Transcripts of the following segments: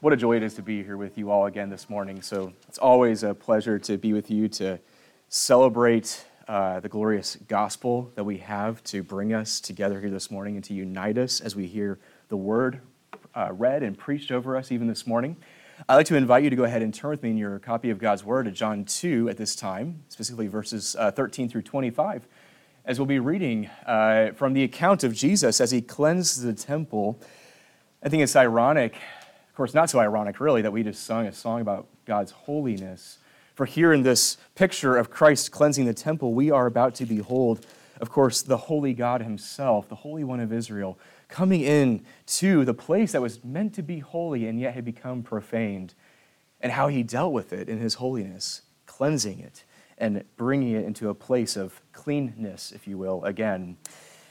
what a joy it is to be here with you all again this morning. So it's always a pleasure to be with you to celebrate uh, the glorious gospel that we have to bring us together here this morning and to unite us as we hear the word uh, read and preached over us even this morning. I'd like to invite you to go ahead and turn with me in your copy of God's word to John 2 at this time, specifically verses uh, 13 through 25, as we'll be reading uh, from the account of Jesus as he cleansed the temple. I think it's ironic course, not so ironic, really, that we just sung a song about God's holiness. For here in this picture of Christ cleansing the temple, we are about to behold, of course, the holy God Himself, the Holy One of Israel, coming in to the place that was meant to be holy and yet had become profaned, and how He dealt with it in His holiness, cleansing it and bringing it into a place of cleanness, if you will, again.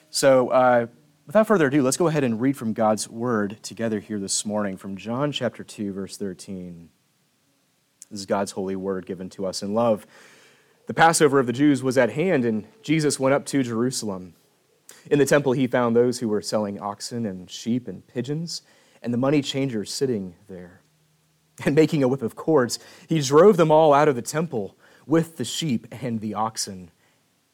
So, uh, Without further ado, let's go ahead and read from God's word together here this morning from John chapter 2, verse 13. This is God's holy word given to us in love. The Passover of the Jews was at hand, and Jesus went up to Jerusalem. In the temple, he found those who were selling oxen and sheep and pigeons, and the money changers sitting there. And making a whip of cords, he drove them all out of the temple with the sheep and the oxen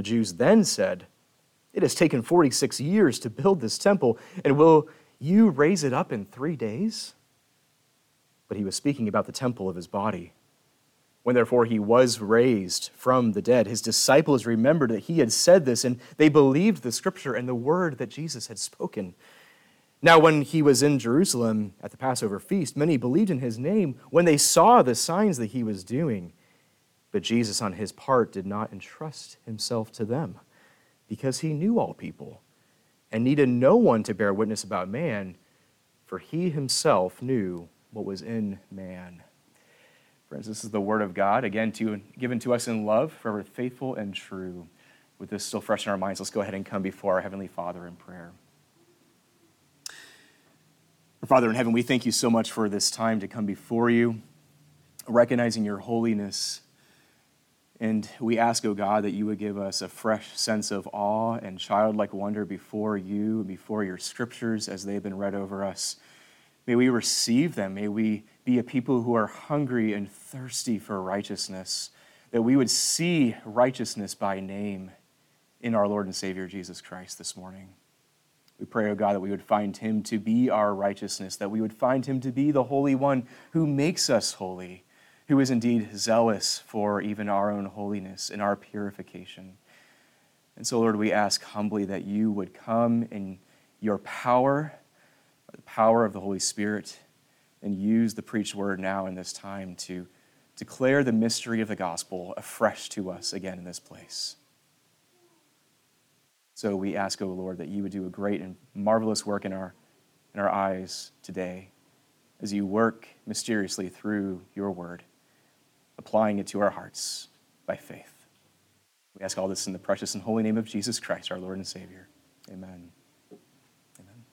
The Jews then said, It has taken 46 years to build this temple, and will you raise it up in three days? But he was speaking about the temple of his body. When therefore he was raised from the dead, his disciples remembered that he had said this, and they believed the scripture and the word that Jesus had spoken. Now, when he was in Jerusalem at the Passover feast, many believed in his name when they saw the signs that he was doing. But Jesus, on his part, did not entrust himself to them because he knew all people and needed no one to bear witness about man, for he himself knew what was in man. Friends, this is the word of God, again, to, given to us in love, forever faithful and true. With this still fresh in our minds, let's go ahead and come before our Heavenly Father in prayer. Father in heaven, we thank you so much for this time to come before you, recognizing your holiness and we ask, O oh God, that you would give us a fresh sense of awe and childlike wonder before you, and before your scriptures as they've been read over us. May we receive them. May we be a people who are hungry and thirsty for righteousness, that we would see righteousness by name in our Lord and Savior Jesus Christ this morning. We pray, O oh God, that we would find him to be our righteousness, that we would find him to be the Holy One who makes us holy who is indeed zealous for even our own holiness and our purification. And so, Lord, we ask humbly that you would come in your power, the power of the Holy Spirit, and use the preached word now in this time to declare the mystery of the gospel afresh to us again in this place. So we ask, O oh Lord, that you would do a great and marvelous work in our, in our eyes today as you work mysteriously through your word applying it to our hearts by faith. We ask all this in the precious and holy name of Jesus Christ, our Lord and Savior. Amen. Amen.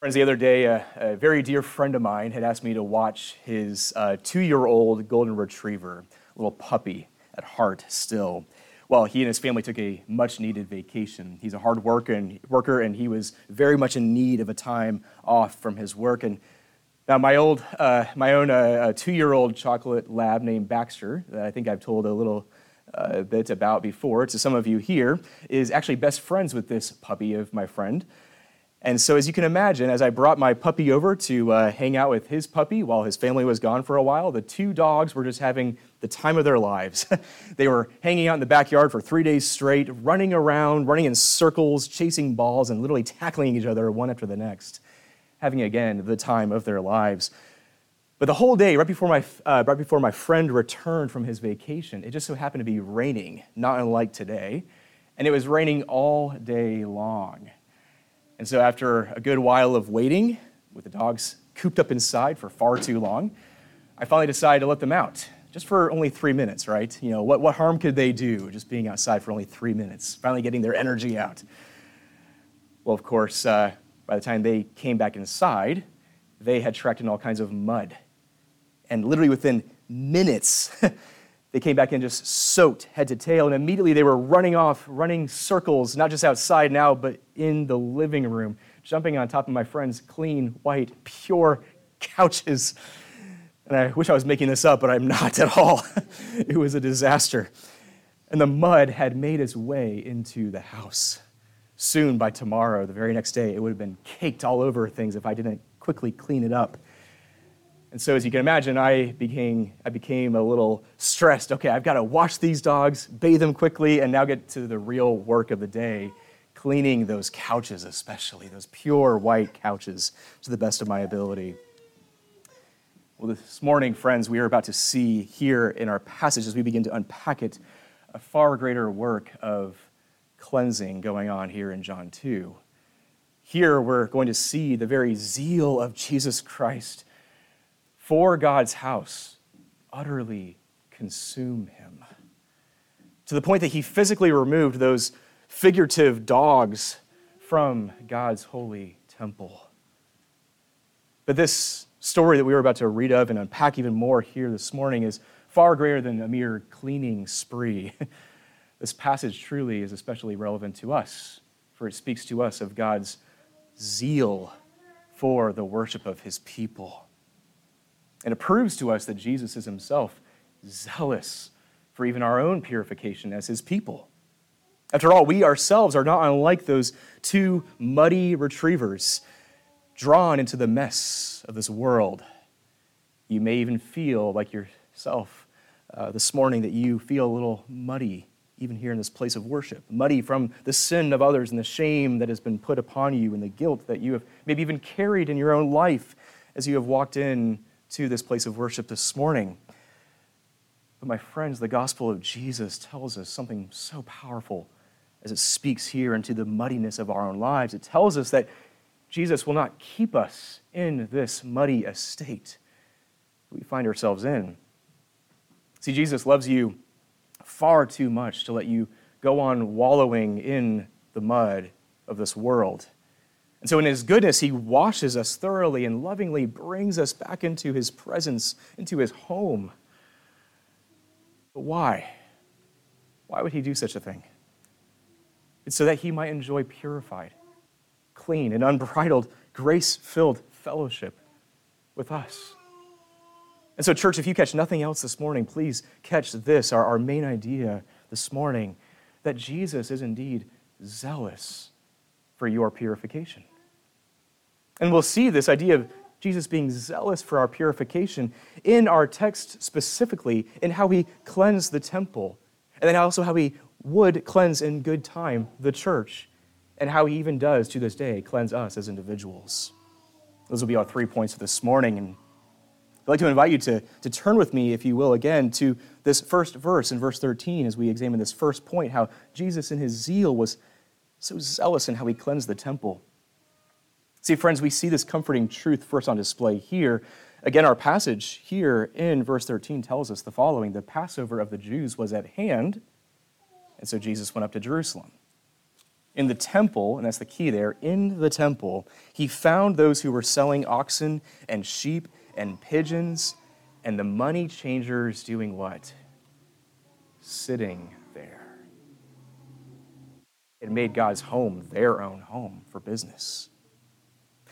Friends, the other day, a, a very dear friend of mine had asked me to watch his uh, two year old golden retriever, little puppy at heart still. Well, he and his family took a much needed vacation. He's a hard worker and, worker, and he was very much in need of a time off from his work. And now, my, old, uh, my own uh, two year old chocolate lab named Baxter, that I think I've told a little uh, bit about before to some of you here, is actually best friends with this puppy of my friend. And so, as you can imagine, as I brought my puppy over to uh, hang out with his puppy while his family was gone for a while, the two dogs were just having the time of their lives. they were hanging out in the backyard for three days straight, running around, running in circles, chasing balls, and literally tackling each other one after the next having again the time of their lives. But the whole day, right before my, uh, right before my friend returned from his vacation, it just so happened to be raining, not unlike today. And it was raining all day long. And so, after a good while of waiting, with the dogs cooped up inside for far too long, I finally decided to let them out, just for only three minutes, right? You know, what, what harm could they do just being outside for only three minutes, finally getting their energy out? Well, of course, uh, by the time they came back inside, they had tracked in all kinds of mud. And literally within minutes, they came back in just soaked head to tail, and immediately they were running off, running circles, not just outside now, but in the living room, jumping on top of my friend's clean, white, pure couches. And I wish I was making this up, but I'm not at all. it was a disaster. And the mud had made its way into the house. Soon, by tomorrow, the very next day, it would have been caked all over things if I didn't quickly clean it up. And so, as you can imagine, I became, I became a little stressed. Okay, I've got to wash these dogs, bathe them quickly, and now get to the real work of the day cleaning those couches, especially those pure white couches, to the best of my ability. Well, this morning, friends, we are about to see here in our passage as we begin to unpack it a far greater work of cleansing going on here in John 2. Here, we're going to see the very zeal of Jesus Christ for God's house utterly consume him. To the point that he physically removed those figurative dogs from God's holy temple. But this story that we were about to read of and unpack even more here this morning is far greater than a mere cleaning spree. this passage truly is especially relevant to us, for it speaks to us of God's zeal for the worship of his people. And it proves to us that Jesus is himself zealous for even our own purification as his people. After all, we ourselves are not unlike those two muddy retrievers drawn into the mess of this world. You may even feel like yourself uh, this morning that you feel a little muddy, even here in this place of worship. Muddy from the sin of others and the shame that has been put upon you and the guilt that you have maybe even carried in your own life as you have walked in to this place of worship this morning. But, my friends, the gospel of Jesus tells us something so powerful as it speaks here into the muddiness of our own lives. It tells us that Jesus will not keep us in this muddy estate we find ourselves in. See, Jesus loves you far too much to let you go on wallowing in the mud of this world. And so, in His goodness, He washes us thoroughly and lovingly brings us back into His presence, into His home. But why? Why would He do such a thing? It's so that He might enjoy purified, clean, and unbridled, grace filled fellowship with us. And so, church, if you catch nothing else this morning, please catch this, our, our main idea this morning that Jesus is indeed zealous for your purification. And we'll see this idea of Jesus being zealous for our purification in our text specifically in how he cleansed the temple, and then also how he would cleanse in good time the church, and how he even does to this day cleanse us as individuals. Those will be our three points this morning. And I'd like to invite you to, to turn with me, if you will, again to this first verse in verse 13 as we examine this first point how Jesus, in his zeal, was so zealous in how he cleansed the temple. See, friends, we see this comforting truth first on display here. Again, our passage here in verse 13 tells us the following The Passover of the Jews was at hand, and so Jesus went up to Jerusalem. In the temple, and that's the key there, in the temple, he found those who were selling oxen and sheep and pigeons, and the money changers doing what? Sitting there. It made God's home their own home for business.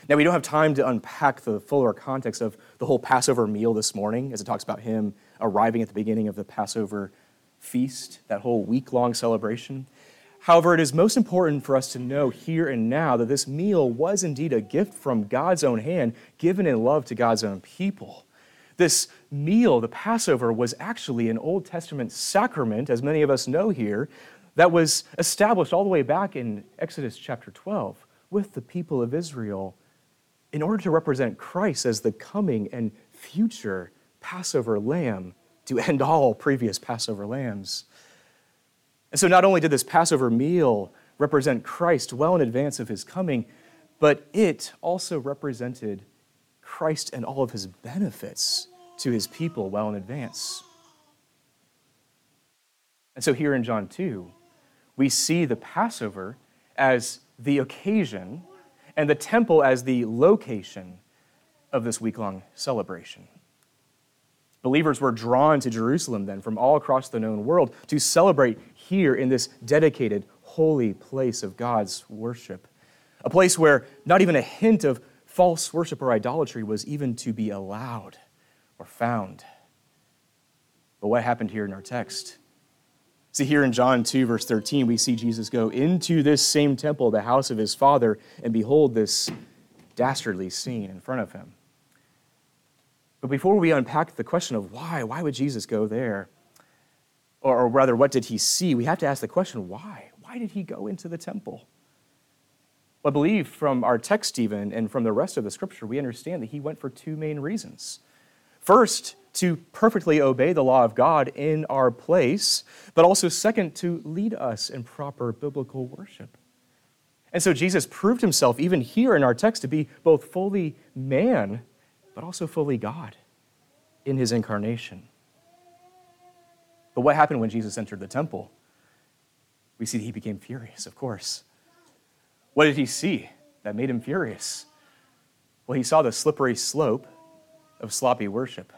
Now, we don't have time to unpack the fuller context of the whole Passover meal this morning, as it talks about him arriving at the beginning of the Passover feast, that whole week long celebration. However, it is most important for us to know here and now that this meal was indeed a gift from God's own hand, given in love to God's own people. This meal, the Passover, was actually an Old Testament sacrament, as many of us know here, that was established all the way back in Exodus chapter 12 with the people of Israel in order to represent Christ as the coming and future Passover lamb to end all previous Passover lambs. And so, not only did this Passover meal represent Christ well in advance of his coming, but it also represented Christ and all of his benefits to his people well in advance. And so here in John 2, we see the Passover as the occasion and the temple as the location of this week long celebration. Believers were drawn to Jerusalem then from all across the known world to celebrate here in this dedicated, holy place of God's worship. A place where not even a hint of false worship or idolatry was even to be allowed or found. But what happened here in our text? See, here in John 2, verse 13, we see Jesus go into this same temple, the house of his father, and behold this dastardly scene in front of him. But before we unpack the question of why, why would Jesus go there? Or, or rather, what did he see? We have to ask the question why? Why did he go into the temple? I believe from our text, even, and from the rest of the scripture, we understand that he went for two main reasons. First, to perfectly obey the law of God in our place, but also, second, to lead us in proper biblical worship. And so Jesus proved himself, even here in our text, to be both fully man but also fully God in his incarnation. But what happened when Jesus entered the temple? We see that he became furious, of course. What did he see that made him furious? Well, he saw the slippery slope of sloppy worship.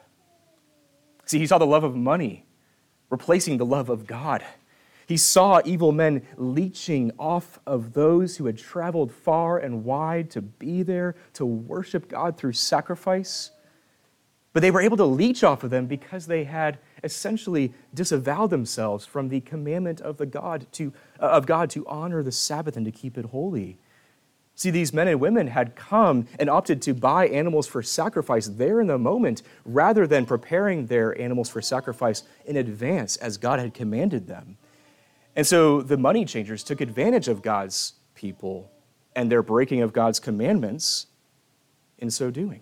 See, he saw the love of money replacing the love of God. He saw evil men leeching off of those who had traveled far and wide to be there to worship God through sacrifice. But they were able to leech off of them because they had essentially disavowed themselves from the commandment of, the God to, uh, of God to honor the Sabbath and to keep it holy. See, these men and women had come and opted to buy animals for sacrifice there in the moment rather than preparing their animals for sacrifice in advance as God had commanded them. And so the money changers took advantage of God's people and their breaking of God's commandments in so doing.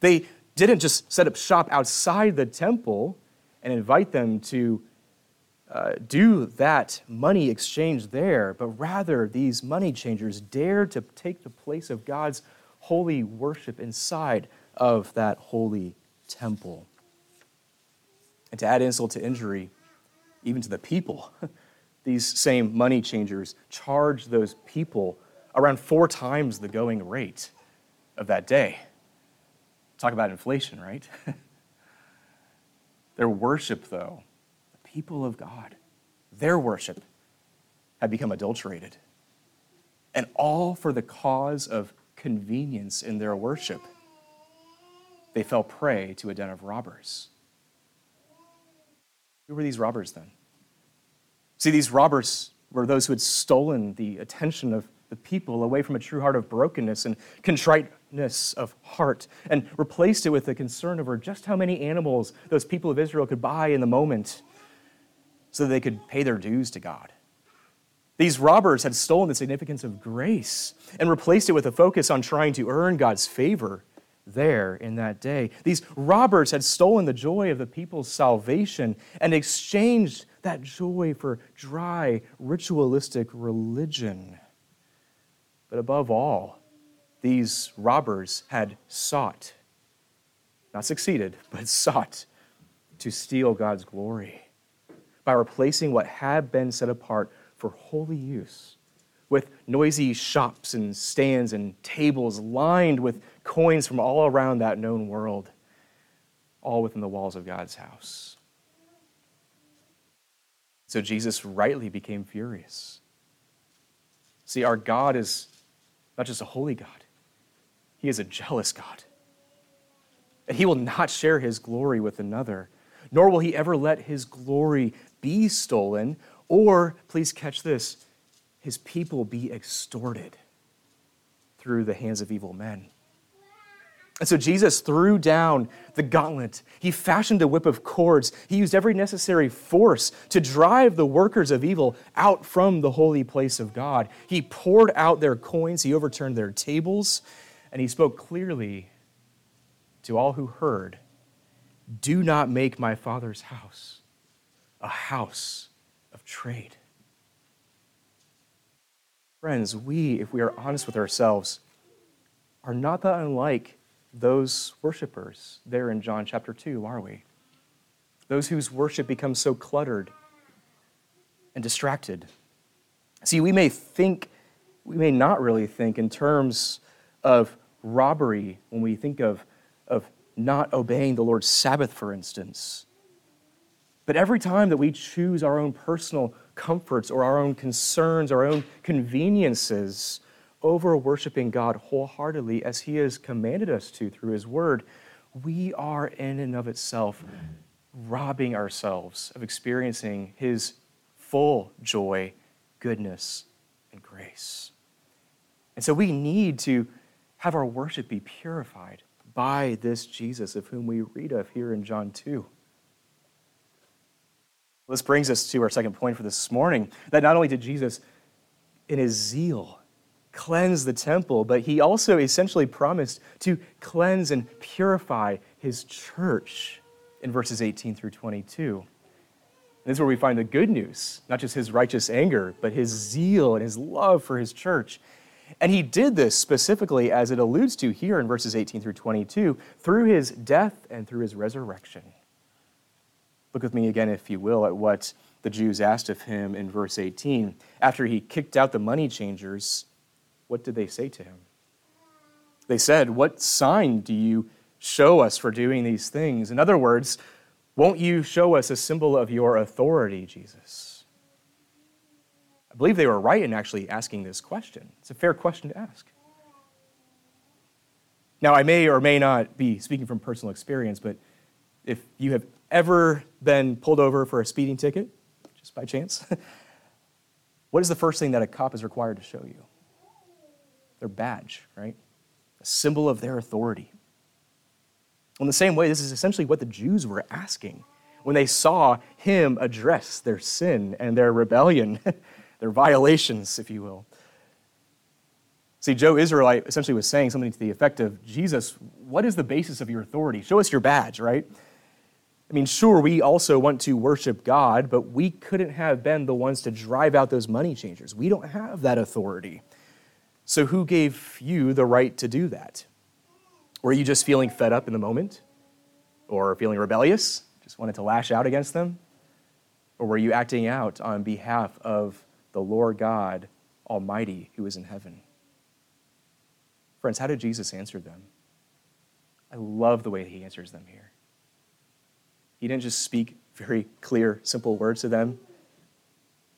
They didn't just set up shop outside the temple and invite them to uh, do that money exchange there, but rather these money changers dared to take the place of God's holy worship inside of that holy temple. And to add insult to injury, even to the people, these same money changers charged those people around four times the going rate of that day. Talk about inflation, right? their worship, though, the people of God, their worship had become adulterated. And all for the cause of convenience in their worship. They fell prey to a den of robbers. Who were these robbers then? See, these robbers were those who had stolen the attention of the people away from a true heart of brokenness and contriteness of heart and replaced it with a concern over just how many animals those people of Israel could buy in the moment so that they could pay their dues to God. These robbers had stolen the significance of grace and replaced it with a focus on trying to earn God's favor there in that day. These robbers had stolen the joy of the people's salvation and exchanged that joy for dry, ritualistic religion. But above all, these robbers had sought, not succeeded, but sought to steal God's glory by replacing what had been set apart for holy use with noisy shops and stands and tables lined with coins from all around that known world, all within the walls of God's house. So Jesus rightly became furious. See, our God is not just a holy God, He is a jealous God. And He will not share His glory with another, nor will He ever let His glory be stolen, or, please catch this, His people be extorted through the hands of evil men. And so Jesus threw down the gauntlet. He fashioned a whip of cords. He used every necessary force to drive the workers of evil out from the holy place of God. He poured out their coins, he overturned their tables, and he spoke clearly to all who heard Do not make my Father's house a house of trade. Friends, we, if we are honest with ourselves, are not that unlike those worshipers there in John chapter 2, are we? Those whose worship becomes so cluttered and distracted. See, we may think, we may not really think in terms of robbery when we think of, of not obeying the Lord's Sabbath, for instance. But every time that we choose our own personal comforts or our own concerns, our own conveniences over worshiping God wholeheartedly as He has commanded us to through His Word, we are in and of itself robbing ourselves of experiencing His full joy, goodness, and grace. And so we need to have our worship be purified by this Jesus of whom we read of here in John 2. This brings us to our second point for this morning that not only did Jesus, in his zeal, cleanse the temple, but he also essentially promised to cleanse and purify his church in verses 18 through 22. And this is where we find the good news, not just his righteous anger, but his zeal and his love for his church. And he did this specifically, as it alludes to here in verses 18 through 22, through his death and through his resurrection. Look with me again, if you will, at what the Jews asked of him in verse 18. After he kicked out the money changers, what did they say to him? They said, What sign do you show us for doing these things? In other words, won't you show us a symbol of your authority, Jesus? I believe they were right in actually asking this question. It's a fair question to ask. Now, I may or may not be speaking from personal experience, but if you have ever been pulled over for a speeding ticket, just by chance, what is the first thing that a cop is required to show you? Their badge, right? A symbol of their authority. In the same way, this is essentially what the Jews were asking when they saw him address their sin and their rebellion, their violations, if you will. See, Joe Israelite essentially was saying something to the effect of Jesus, what is the basis of your authority? Show us your badge, right? I mean, sure, we also want to worship God, but we couldn't have been the ones to drive out those money changers. We don't have that authority. So, who gave you the right to do that? Were you just feeling fed up in the moment? Or feeling rebellious? Just wanted to lash out against them? Or were you acting out on behalf of the Lord God Almighty who is in heaven? Friends, how did Jesus answer them? I love the way he answers them here. He didn't just speak very clear, simple words to them,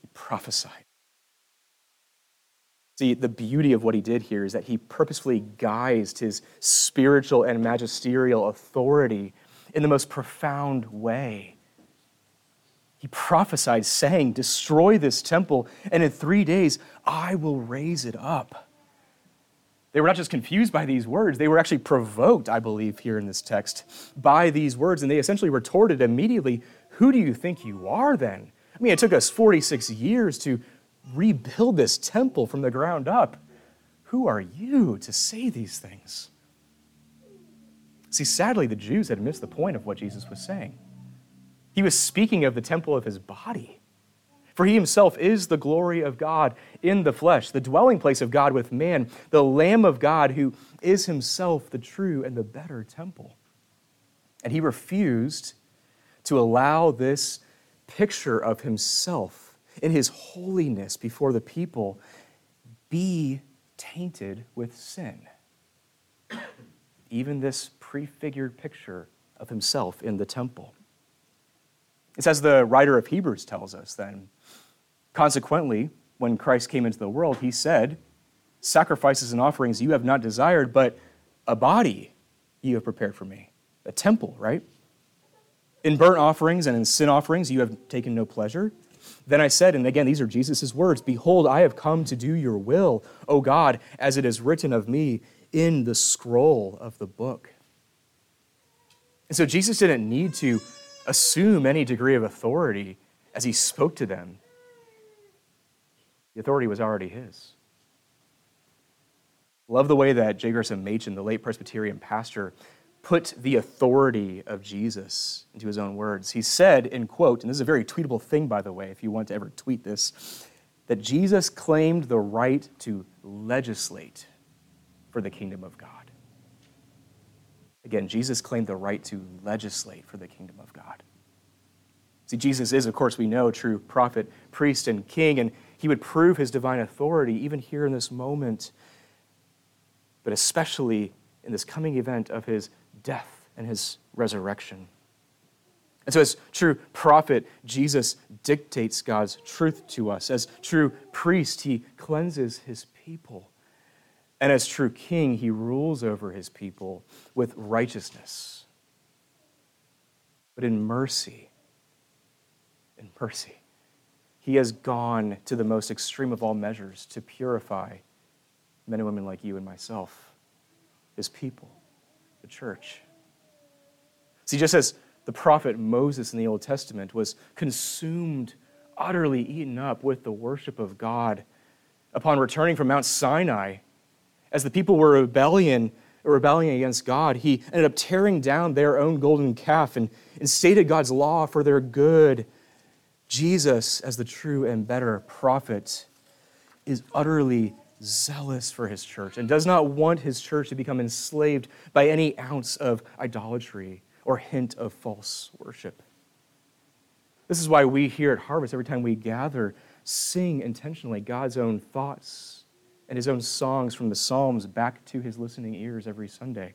he prophesied. See, the beauty of what he did here is that he purposefully guised his spiritual and magisterial authority in the most profound way. He prophesied, saying, Destroy this temple, and in three days I will raise it up. They were not just confused by these words, they were actually provoked, I believe, here in this text by these words. And they essentially retorted immediately, Who do you think you are then? I mean, it took us 46 years to rebuild this temple from the ground up. Who are you to say these things? See, sadly, the Jews had missed the point of what Jesus was saying. He was speaking of the temple of his body. For he himself is the glory of God in the flesh, the dwelling place of God with man, the Lamb of God who is himself the true and the better temple. And he refused to allow this picture of himself in his holiness before the people be tainted with sin. Even this prefigured picture of himself in the temple. It's as the writer of Hebrews tells us then Consequently, when Christ came into the world, he said, Sacrifices and offerings you have not desired, but a body you have prepared for me. A temple, right? In burnt offerings and in sin offerings you have taken no pleasure. Then I said, and again, these are Jesus' words Behold, I have come to do your will, O God, as it is written of me in the scroll of the book. And so Jesus didn't need to assume any degree of authority as he spoke to them. The authority was already his. Love the way that J. Gresham Machen, the late Presbyterian pastor, put the authority of Jesus into his own words. He said, in quote, and this is a very tweetable thing, by the way, if you want to ever tweet this, that Jesus claimed the right to legislate for the kingdom of God. Again, Jesus claimed the right to legislate for the kingdom of God. See, Jesus is, of course, we know, true prophet, priest, and king, and he would prove his divine authority even here in this moment, but especially in this coming event of his death and his resurrection. And so, as true prophet, Jesus dictates God's truth to us. As true priest, he cleanses his people. And as true king, he rules over his people with righteousness. But in mercy, in mercy, he has gone to the most extreme of all measures to purify men and women like you and myself, his people, the church. See, just as the prophet Moses in the Old Testament was consumed, utterly eaten up with the worship of God upon returning from Mount Sinai, as the people were rebellion, rebelling against God, he ended up tearing down their own golden calf and and stated God's law for their good. Jesus, as the true and better prophet, is utterly zealous for his church and does not want his church to become enslaved by any ounce of idolatry or hint of false worship. This is why we here at Harvest, every time we gather, sing intentionally God's own thoughts and his own songs from the Psalms back to his listening ears every Sunday.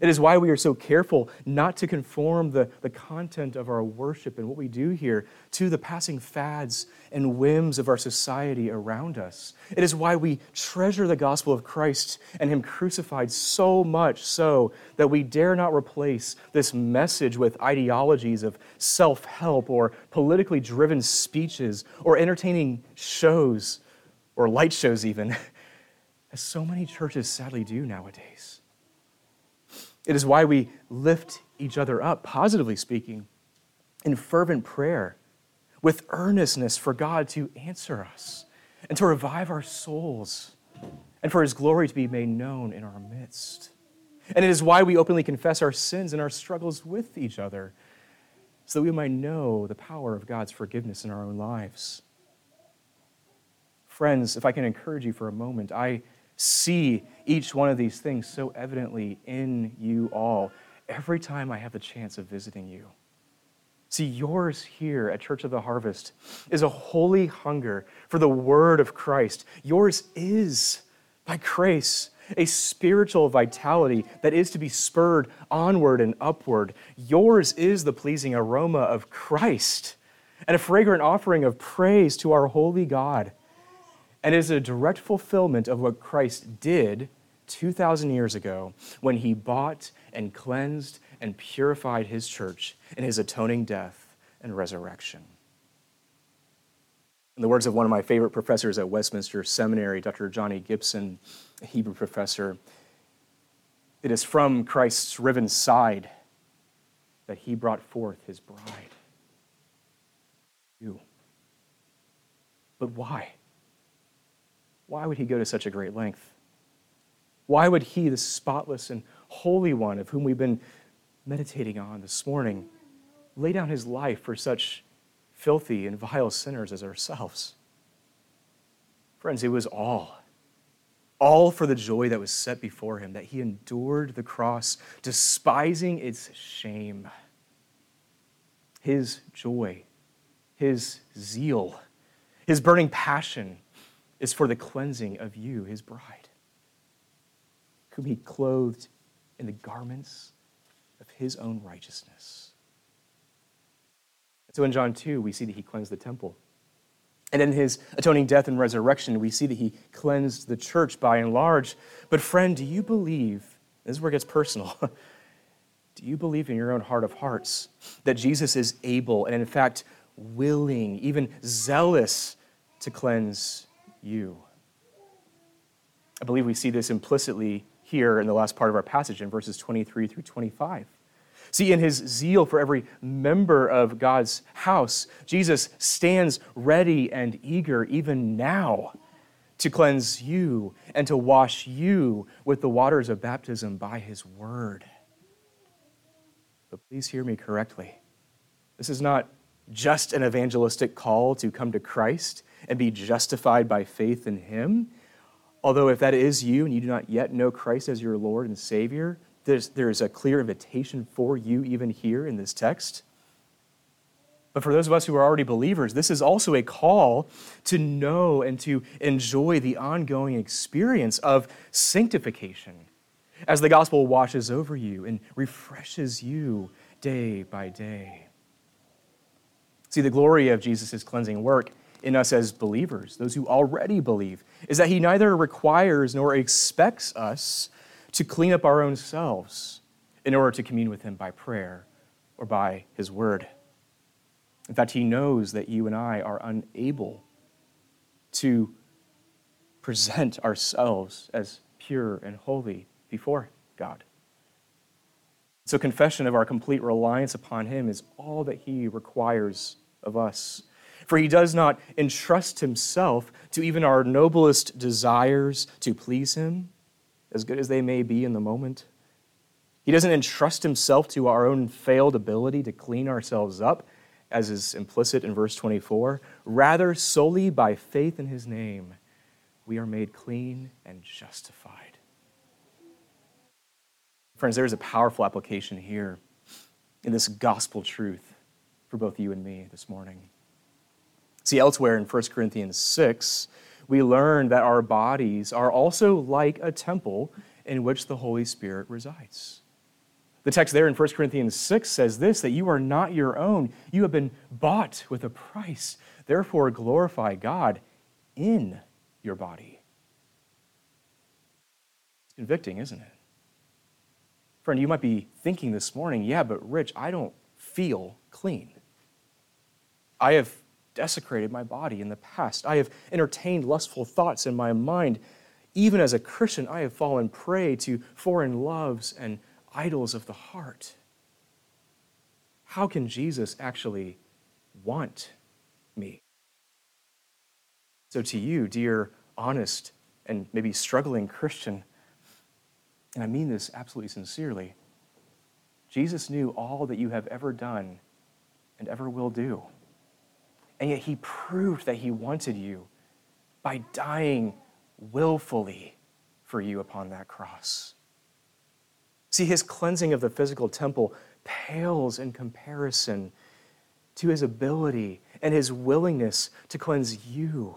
It is why we are so careful not to conform the, the content of our worship and what we do here to the passing fads and whims of our society around us. It is why we treasure the gospel of Christ and Him crucified so much so that we dare not replace this message with ideologies of self help or politically driven speeches or entertaining shows or light shows, even, as so many churches sadly do nowadays. It is why we lift each other up, positively speaking, in fervent prayer, with earnestness for God to answer us and to revive our souls and for His glory to be made known in our midst. And it is why we openly confess our sins and our struggles with each other, so that we might know the power of God's forgiveness in our own lives. Friends, if I can encourage you for a moment, I see each one of these things so evidently in you all every time I have the chance of visiting you. See, yours here at Church of the Harvest is a holy hunger for the Word of Christ. Yours is, by grace, a spiritual vitality that is to be spurred onward and upward. Yours is the pleasing aroma of Christ and a fragrant offering of praise to our holy God and is a direct fulfillment of what Christ did 2,000 years ago when he bought and cleansed and purified his church in his atoning death and resurrection. In the words of one of my favorite professors at Westminster Seminary, Dr. Johnny Gibson, a Hebrew professor, it is from Christ's riven side that he brought forth his bride. You. But why? Why would he go to such a great length? Why would he, the spotless and holy one of whom we've been meditating on this morning, lay down his life for such filthy and vile sinners as ourselves? Friends, it was all. All for the joy that was set before him, that he endured the cross, despising its shame. His joy, his zeal, his burning passion is for the cleansing of you, his bride, whom he clothed in the garments of his own righteousness. So in John 2, we see that he cleansed the temple. And in his atoning death and resurrection, we see that he cleansed the church by and large. But, friend, do you believe, this is where it gets personal, do you believe in your own heart of hearts that Jesus is able and, in fact, willing, even zealous to cleanse you. I believe we see this implicitly here in the last part of our passage in verses 23 through 25. See, in his zeal for every member of God's house, Jesus stands ready and eager even now to cleanse you and to wash you with the waters of baptism by his word. But please hear me correctly. This is not just an evangelistic call to come to Christ and be justified by faith in him. Although, if that is you and you do not yet know Christ as your Lord and Savior, there's, there's a clear invitation for you even here in this text. But for those of us who are already believers, this is also a call to know and to enjoy the ongoing experience of sanctification as the gospel washes over you and refreshes you day by day. See, the glory of Jesus' cleansing work in us as believers, those who already believe, is that he neither requires nor expects us to clean up our own selves in order to commune with him by prayer or by his word. In fact, he knows that you and I are unable to present ourselves as pure and holy before God. So, confession of our complete reliance upon Him is all that He requires of us. For He does not entrust Himself to even our noblest desires to please Him, as good as they may be in the moment. He doesn't entrust Himself to our own failed ability to clean ourselves up as is implicit in verse 24. Rather, solely by faith in his name, we are made clean and justified. Friends, there is a powerful application here in this gospel truth for both you and me this morning. See, elsewhere in 1 Corinthians 6, we learn that our bodies are also like a temple in which the Holy Spirit resides. The text there in 1 Corinthians 6 says this that you are not your own. You have been bought with a price. Therefore, glorify God in your body. It's convicting, isn't it? Friend, you might be thinking this morning, yeah, but Rich, I don't feel clean. I have desecrated my body in the past. I have entertained lustful thoughts in my mind. Even as a Christian, I have fallen prey to foreign loves and idols of the heart. How can Jesus actually want me? So, to you, dear, honest, and maybe struggling Christian, and I mean this absolutely sincerely, Jesus knew all that you have ever done and ever will do. And yet, he proved that he wanted you by dying willfully for you upon that cross. See, his cleansing of the physical temple pales in comparison to his ability and his willingness to cleanse you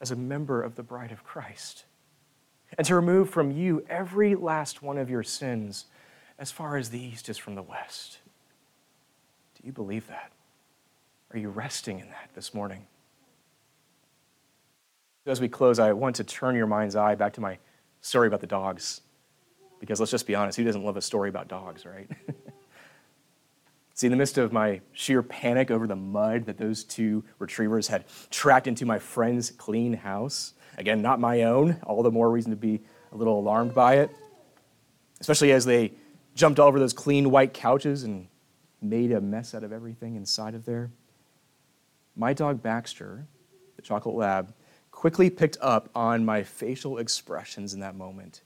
as a member of the bride of Christ and to remove from you every last one of your sins as far as the east is from the west. Do you believe that? Are you resting in that this morning? As we close, I want to turn your mind's eye back to my story about the dogs. Because let's just be honest, who doesn't love a story about dogs, right? See, in the midst of my sheer panic over the mud that those two retrievers had tracked into my friend's clean house, again, not my own, all the more reason to be a little alarmed by it, especially as they jumped all over those clean white couches and made a mess out of everything inside of there. My dog Baxter, the chocolate lab, quickly picked up on my facial expressions in that moment.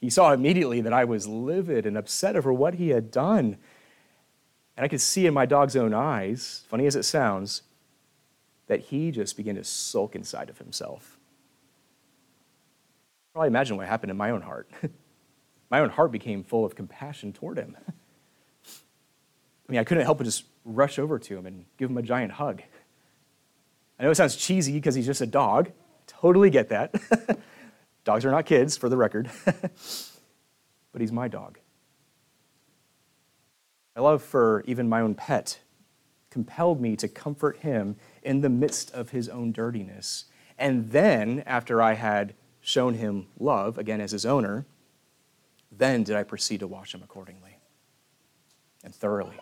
He saw immediately that I was livid and upset over what he had done. And I could see in my dog's own eyes, funny as it sounds, that he just began to sulk inside of himself. Probably imagine what happened in my own heart. my own heart became full of compassion toward him. I mean, I couldn't help but just rush over to him and give him a giant hug. I know it sounds cheesy because he's just a dog. Totally get that. Dogs are not kids, for the record. but he's my dog. My love for even my own pet compelled me to comfort him in the midst of his own dirtiness. And then, after I had shown him love, again as his owner, then did I proceed to wash him accordingly and thoroughly.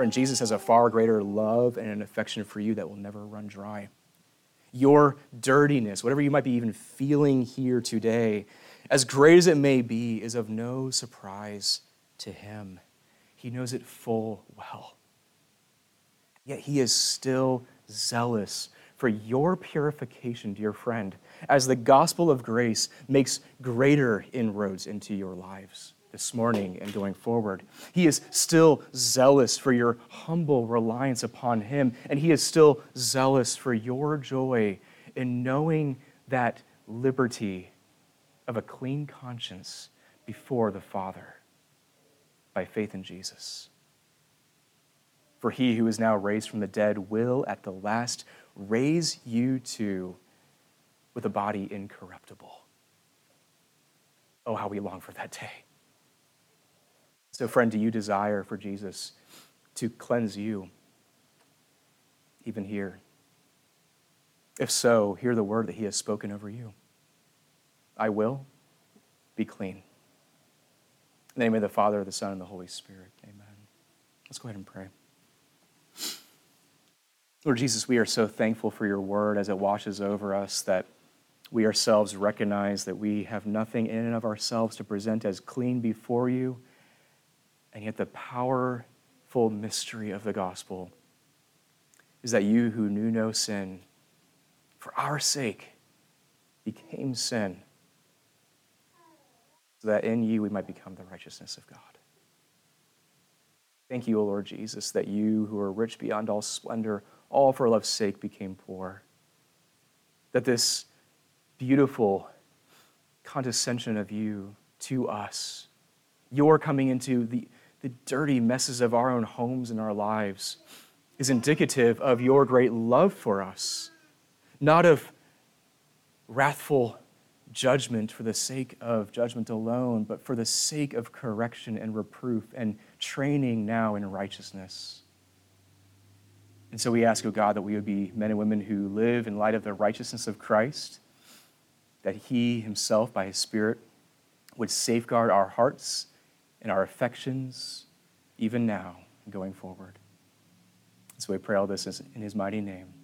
Friend, Jesus has a far greater love and an affection for you that will never run dry your dirtiness, whatever you might be even feeling here today, as great as it may be, is of no surprise to him. He knows it full well. Yet he is still zealous for your purification, dear friend, as the gospel of grace makes greater inroads into your lives this morning and going forward. He is still zealous for your humble reliance upon Him, and He is still zealous for your joy in knowing that liberty of a clean conscience before the Father by faith in Jesus. For he who is now raised from the dead will at the last raise you too with a body incorruptible. Oh, how we long for that day. So, friend, do you desire for Jesus to cleanse you, even here? If so, hear the word that he has spoken over you I will be clean. In the name of the Father, the Son, and the Holy Spirit. Amen. Let's go ahead and pray. Lord Jesus, we are so thankful for your word as it washes over us that we ourselves recognize that we have nothing in and of ourselves to present as clean before you, and yet the powerful mystery of the gospel is that you who knew no sin, for our sake, became sin, so that in you we might become the righteousness of God. Thank you, O Lord Jesus, that you who are rich beyond all splendor, all for love's sake became poor. That this beautiful condescension of you to us, your coming into the, the dirty messes of our own homes and our lives, is indicative of your great love for us, not of wrathful judgment for the sake of judgment alone, but for the sake of correction and reproof and training now in righteousness. And so we ask, O oh God, that we would be men and women who live in light of the righteousness of Christ that He Himself, by His Spirit, would safeguard our hearts and our affections, even now, going forward. So we pray all this in His mighty name.